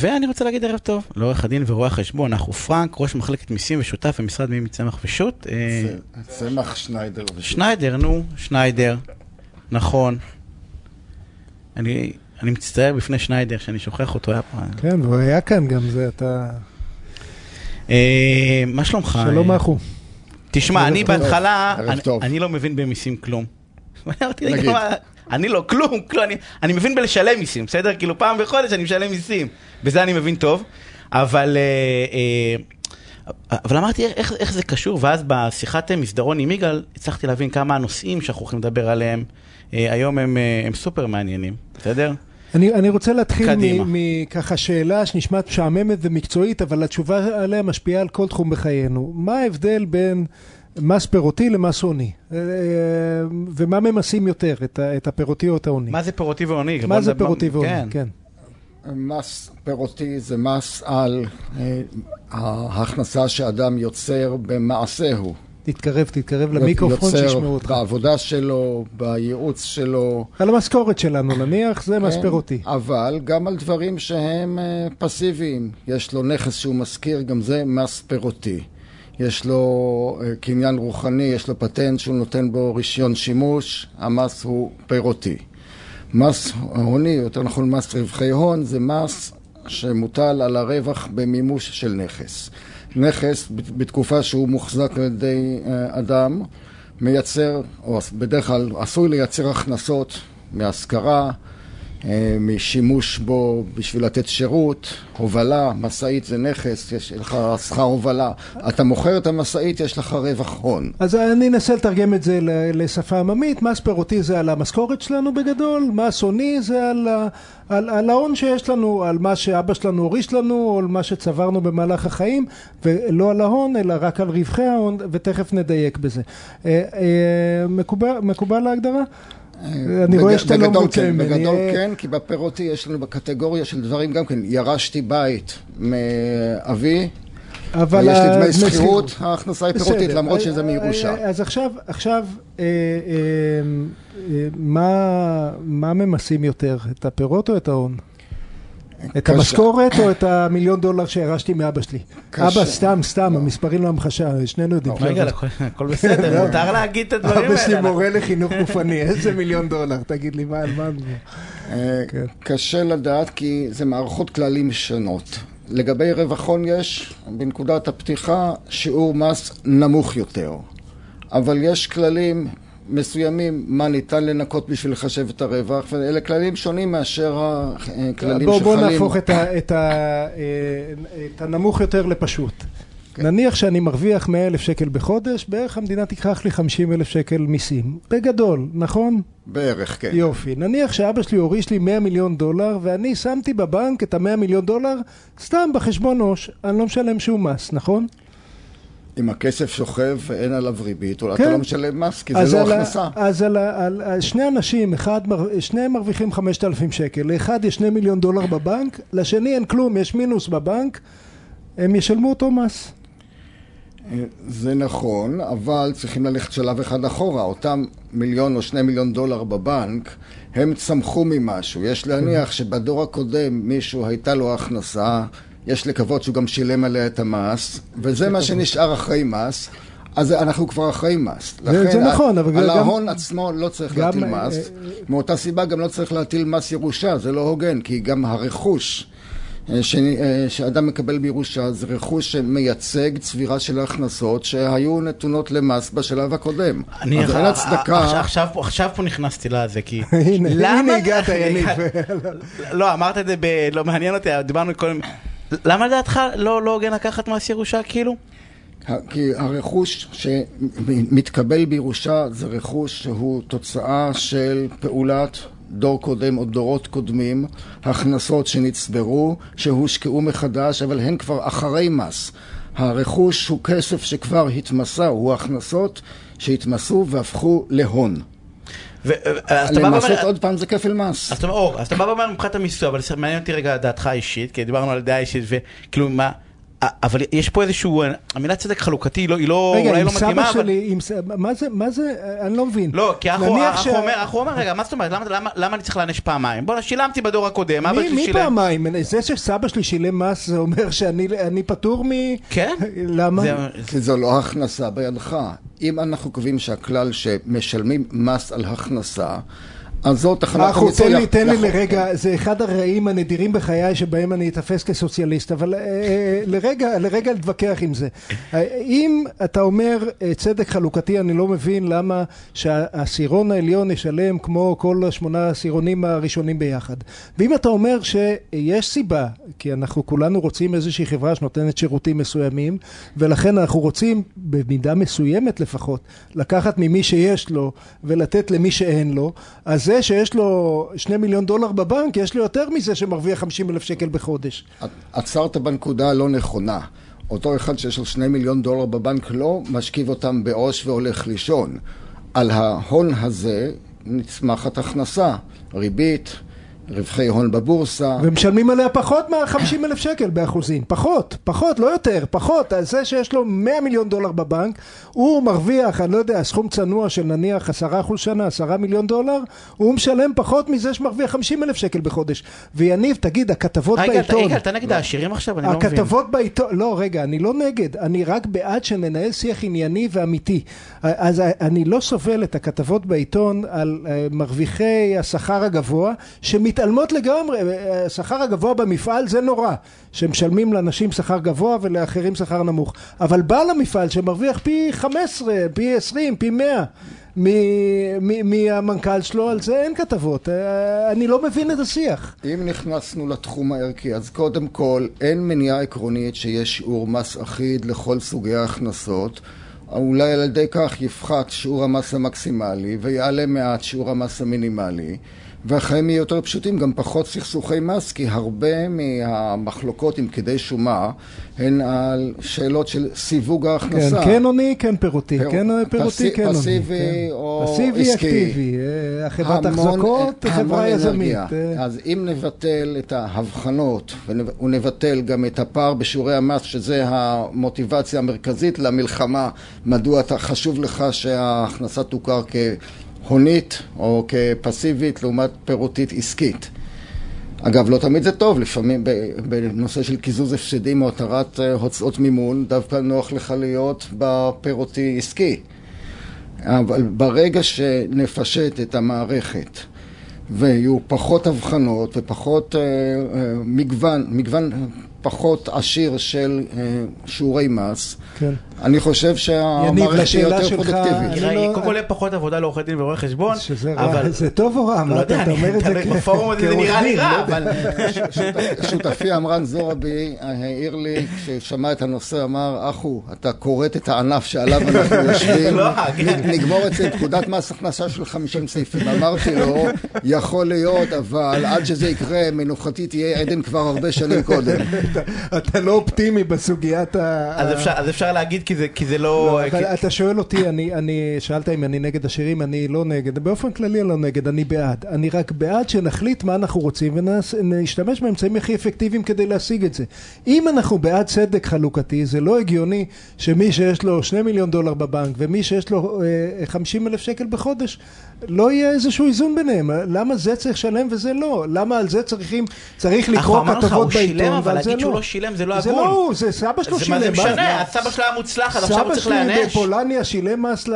ואני רוצה להגיד ערב טוב לעורך הדין ורואה החשבון, אנחנו פרנק, ראש מחלקת מיסים ושותף במשרד מימי צמח ושות'. אה, צמח שניידר. שניידר, נו, שניידר, נכון. אני, אני מצטער בפני שניידר שאני שוכח אותו, היה פה. כן, והוא היה כאן גם זה, אתה... אה, מה שלומך? שלום אחו. תשמע, אני. בהתחלה. אני לא מבין במיסים כלום. אני לא, כלום, כלום, אני- אני מבין בלשלם מיסים, בסדר? כאילו פעם בחודש אני משלם מיסים, בזה אני מבין טוב, אבל... אה, אה, אבל אמרתי, איך, איך זה קשור? ואז בשיחת מסדרון עם יגאל, הצלחתי להבין כמה הנושאים שאנחנו הולכים לדבר עליהם, אה, היום הם, אה, הם סופר מעניינים, בסדר? אני, אני רוצה להתחיל מככה שאלה שנשמעת משעממת ומקצועית, אבל התשובה עליה משפיעה על כל תחום בחיינו. מה ההבדל בין מס פירותי למס הוני? אה, ומה ממסים יותר, את, הפירותי או את ההוני? מה זה פירותי ועוני? מה זה פירותי והוני? כן. כן. מס פירותי זה מס על אה, ההכנסה שאדם יוצר במעשהו. תתקרב, תתקרב למיקרופון יוצר שישמעו אותך. בעבודה שלו, בייעוץ שלו. על המשכורת שלנו נניח, זה מס כן, פירותי. אבל גם על דברים שהם אה, פסיביים. יש לו נכס שהוא משכיר, גם זה מס פירותי. יש לו אה, קניין רוחני, יש לו פטנט שהוא נותן בו רישיון שימוש, המס הוא פירותי. מס הוני, יותר נכון מס רווחי הון, זה מס שמוטל על הרווח במימוש של נכס. נכס, בתקופה שהוא מוחזק על ידי אה, אדם, מייצר, או בדרך כלל עשוי לייצר הכנסות מהשכרה, משימוש בו בשביל לתת שירות, הובלה, משאית זה נכס, יש לך שכר הובלה. אתה מוכר את המשאית, יש לך רווח הון. אז אני אנסה לתרגם את זה לשפה עממית, מס פירותי זה על המשכורת שלנו בגדול, מס הוני זה על, על, על ההון שיש לנו, על מה שאבא שלנו הוריש לנו, או על מה שצברנו במהלך החיים, ולא על ההון, אלא רק על רווחי ההון, ותכף נדייק בזה. אה, אה, מקובל, מקובל ההגדרה? אני רואה שאתה לא מרוצה כן, ממני. בגדול אה, כן, כי בפירותי יש לנו בקטגוריה של דברים גם כן, ירשתי בית מאבי, אבל ויש לי דמי שכירות, ההכנסה היא פירותית. למרות אה, שזה מירושה. אה, אז עכשיו, עכשיו, אה, אה, אה, מה, מה ממסים יותר, את הפירות או את ההון? את. המשכורת או את המיליון דולר שירשתי מאבא שלי? אבא, סתם, סתם, המספרים לא המחשה, שנינו יודעים. רגע, הכל- בסדר, מותר להגיד את הדברים האלה. אבא שלי מורה לחינוך גופני, איזה מיליון דולר? תגיד לי, מה, על מה? אה, כן. קשה לדעת כי זה מערכות כללים שונות. לגבי רווח הון יש בנקודת הפתיחה שיעור מס נמוך יותר, אבל יש כללים מסוימים מה ניתן לנקות בשביל לחשב את הרווח, ואלה כללים שונים מאשר הכללים בוא, שחלים. נהפוך את, ה, את, ה, את הנמוך יותר לפשוט. כן. נניח שאני מרוויח 100 אלף שקל בחודש, בערך המדינה תיקח לי 50 אלף שקל מיסים. בגדול, נכון? בערך, כן. יופי. נניח שאבא שלי הוריש לי 100 מיליון דולר, ואני שמתי בבנק את ה-100 מיליון דולר סתם בחשבון עו"ש. אני לא משלם שום מס, נכון? אם הכסף שוכב ואין עליו ריבית, אולי כן. אתה לא משלם מס, כי זה לא על ה- הכנסה. אז על, ה- על, על שני אנשים, אחד, שניהם מרוויחים 5,000 שקל, לאחד יש 2 מיליון דולר בבנק, לשני אין כלום, יש מינוס בבנק, הם ישלמו אותו מס. זה נכון, אבל צריכים ללכת שלב אחד אחורה. אותם מיליון או שני מיליון דולר בבנק, הם צמחו ממשהו. יש להניח שבדור הקודם מישהו הייתה לו הכנסה, יש לקוות שהוא גם שילם עליה את המס, וזה מה שנשאר אחרי מס. אז אנחנו כבר אחרי מס. זה- זה נכון, אבל על גם- ההון עצמו לא צריך גם, להטיל אה, מס. אה, מאותה סיבה גם לא צריך להטיל מס ירושה, זה לא הוגן, כי גם הרכוש אה, ש- שאדם מקבל בירושה זה רכוש שמייצג צבירה של הכנסות שהיו נתונות למס בשלב הקודם. אני אז אין עכשיו- הצדקה... עכשיו עכשיו פה נכנסתי לזה, כי... הנה, למה- הנה הגעת, יניב. לא, אמרת את זה ב... לא מעניין אותי, דיברנו קודם... למה לדעתך לא לא הוגן לקחת מס ירושה, כאילו? כי הרכוש שמתקבל בירושה זה רכוש שהוא תוצאה של פעולת דור קודם או דורות קודמים, הכנסות שנצברו, שהושקעו מחדש, אבל הן כבר אחרי מס. הרכוש הוא כסף שכבר התמסה, הוא הכנסות שהתמסו והפכו להון. למסות ואומר... עוד פעם זה כפל מס. אז אתה בא ואומר מבחינת המיסוי, אבל מעניין אותי רגע דעתך האישית, כי דיברנו על דעה אישית, וכאילו מה... אבל יש פה איזשהו, המילה צדק חלוקתי לא- היא לא, רגע, אולי לא מתאימה, סבא אבל... שלי, עם ס- מה זה, מה זה, אני לא מבין. לא, כי אחו ש- אומר, אחו אומר, רגע, מה זאת אומרת, למה- למה- למה אני צריך להענש פעמיים? בוא'נה, שילמתי בדור הקודם, אבא מי, שלי מי שילם. פעמיים? זה שסבא שלי שילם מס זה אומר שאני אני פטור מ... כן? למה? זה- כי זו לא הכנסה בידך. אם אנחנו קובעים שהכלל שמשלמים מס על הכנסה, אז זאת תחנת המיסוי תן לי, תן לי. לרגע, זה אחד הרעים הנדירים בחיי שבהם אני אתפס כסוציאליסט, אבל אה, אה, לרגע, לרגע להתווכח עם זה. אם אתה אומר אה, צדק חלוקתי, אני לא מבין למה שהעשירון העליון ישלם כמו כל השמונה העשירונים הראשונים ביחד. ואם אתה אומר שיש סיבה, כי אנחנו כולנו רוצים איזושהי חברה שנותנת שירותים מסוימים, ולכן אנחנו רוצים, במידה מסוימת לפחות, לקחת ממי שיש לו ולתת למי שאין לו, אז זה שיש לו שני מיליון דולר בבנק, יש לו יותר מזה שמרוויח 50 אלף שקל בחודש. עצרת בנקודה הלא נכונה. אותו אחד שיש לו שני מיליון דולר בבנק לא משכיב אותם בעו"ש והולך לישון. על ההון הזה נצמחת הכנסה, ריבית, רווחי הון בבורסה. ומשלמים עליה פחות מה-50 אלף שקל באחוזים. פחות, פחות, לא יותר, פחות. אז זה שיש לו 100 מיליון דולר בבנק, הוא מרוויח, אני לא יודע, סכום צנוע של נניח 10 אחוז שנה, 10 מיליון דולר, הוא משלם פחות מזה שמרוויח 50 אלף שקל בחודש. ויניב, תגיד, הכתבות רגע, בעיתון... רגע, אתה נגד העשירים עכשיו? אני לא מבין. הכתבות בעיתון, לא רגע, אני לא נגד, אני רק בעד שננהל שיח ענייני ואמיתי. אז אני לא סובל את הכתבות בעיתון על אה, מרוויחי השכר הגבוה, שמתעלמות לגמרי, אה, השכר הגבוה במפעל זה נורא, שמשלמים לאנשים שכר גבוה ולאחרים שכר נמוך. אבל בעל המפעל שמרוויח פי 15, פי 20, פי 100 מ- מ- מהמנכ"ל שלו, על זה אין כתבות. אה, אני לא מבין את השיח. אם נכנסנו לתחום הערכי, אז קודם כל, אין מניעה עקרונית שיש שיעור מס אחיד לכל סוגי ההכנסות. אולי על ידי כך יפחת שיעור המס המקסימלי ויעלה מעט שיעור המס המינימלי והחיים יהיו יותר פשוטים, גם פחות סכסוכי מס, כי הרבה מהמחלוקות עם פקידי שומה הן על שאלות של סיווג כן, ההכנסה. כן עוני, כן פירותי, פיר- כן פירותי, פסי- כן עוני. פסיבי כן. או פסיבי, עסקי. אקטיבי, אה, חברת החזקות, חברה יזמית. אה, אז אם נבטל את ההבחנות ונב- ונבטל גם את הפער בשיעורי המס, שזה המוטיבציה המרכזית למלחמה, מדוע אתה חשוב לך שההכנסה תוכר כהונית או כפסיבית לעומת פירותית עסקית. אגב, לא תמיד זה טוב, לפעמים בנושא של קיזוז הפסדים או התרת אה, הוצאות מימון, דווקא נוח לך להיות בפירותי עסקי. אבל ברגע שנפשט את המערכת ויהיו פחות הבחנות ופחות אה, אה, מגוון, מגוון פחות עשיר של אה, שיעורי מס, כן. אני חושב שהמערכת לשאלה יותר פרודקטיבית. לא- קודם כל יהיה פחות עבודה לעורכי דין ורואי חשבון, אבל... זה טוב או רע? לא יודע, אתה אומר את זה בפורום הזה זה נראה לי רע, לא. אבל... שותפי עמרן זורבי העיר לי, כששמע את הנושא, אמר, אחו, אתה כורת את הענף שעליו אנחנו יושבים, לא, כן. נגמור את זה פקודת מס הכנסה של 50 סעיפים. אמרתי לו, יכול להיות, אבל עד שזה יקרה, מנוחתי תהיה עדן כבר הרבה שנים קודם. אתה- לא אופטימי בסוגיית ה... אז אפשר- להגיד כי זה- לא... לא, אתה שואל אותי, אני, שאלת אם אני נגד השירים, אני לא נגד, באופן כללי אני לא נגד, אני בעד. אני רק בעד שנחליט מה אנחנו רוצים ונשתמש באמצעים הכי אפקטיביים כדי להשיג את זה. אם אנחנו בעד צדק חלוקתי, זה לא הגיוני שמי שיש לו שני מיליון דולר בבנק ומי שיש לו אה, 50 אלף שקל בחודש, לא יהיה איזשהו איזון ביניהם. למה זה צריך לשלם וזה לא? למה על זה צריכים, צריך לקרוא אנחנו אמרנו לך, כתבות הוא שילם, בעיתון אבל ועל זה להגיד שהוא לא? לא שילם זה לא זה הגון. לא הוא, זה סבא שלו זה שילם. מה זה משנה? הסבא שלו היה מוצלח, אז עכשיו הוא צריך סבא שלי להיענש. בפולניה שילם מס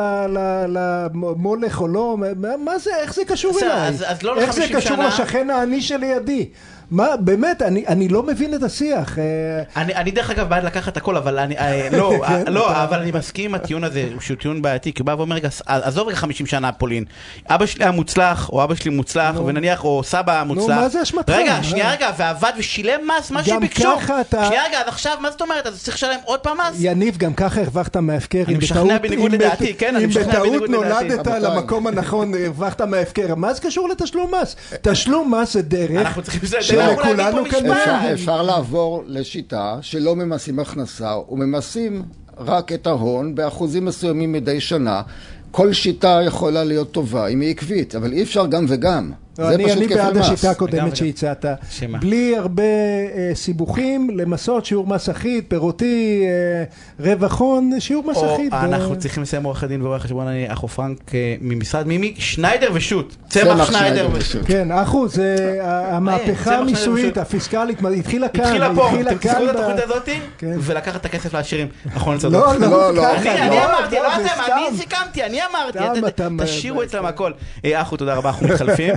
למולך או לא, מה- זה, איך זה קשור אליי? לא איך זה ל-50 קשור. לשכן העני שלידי? מה, באמת, אני, אני לא מבין את השיח. אה, אני, אני דרך אגב בעד לקחת הכל, אבל אני, אה, לא, אה, כן, לא, אתה- אבל אני מסכים עם הטיעון הזה, שהוא טיעון בעייתי, כי הוא בא ואומר, רגע, עזוב רגע 50 שנה פולין, אבא שלי היה מוצלח, או אבא שלי מוצלח, נו. ונניח, או סבא היה מוצלח. מה זה אשמתך? רגע, אה. שנייה רגע, ועבד ושילם מס, מה גם שביקשו. ככה אתה- שנייה רגע, אז עכשיו, מה זאת אומרת? אז צריך לשלם עוד פעם מס? יניב, גם ככה הרווחת מההפקר. אני אם משכנע בטעות- בניגוד אם לדעתי, כן, אני אם משכנע בטעות בניגוד לדעתי. נולדת רבותיי. למקום הנכון, הרווחת מההפקר. מה זה קשור לתשלום מס? תשלום מס זה דרך אנחנו צריכים פה כאן משפט. אפשר, אפשר לעבור לשיטה שלא ממסים הכנסה וממסים רק את ההון באחוזים מסוימים מדי שנה. כל שיטה יכולה להיות טובה אם היא עקבית, אבל אי אפשר גם וגם. זה אני פשוט אני בעד מס. השיטה הקודמת. שהצעת. שמה? בלי הרבה אה, סיבוכים, למסות שיעור מס אחיד, פירותי, אה, רווח הון, שיעור מס או אחיד. אנחנו אה, צריכים לסיים עורך הדין ורואה חשבון אני אחו פרנק אה, ממשרד מימי שניידר ושות' צמח צמח שניידר שניידר ושות'. כן, אחו, זה ה- צמח המהפכה שניידר המיסויית. הפיסקלית, התחילה כאן, התחילה פה, התחילה אתם תזכרו את התוכנית הזאת כן. ולקחת את הכסף לעשירים. נכון, צודק. לא, לא, לא, לא. אני לא, אמרתי, לא, לא זה אתם. אני סיכמתי, אני אמרתי, תשאירו אצלם הכל. אה, אחו, תודה רבה, אנחנו מתחלפים.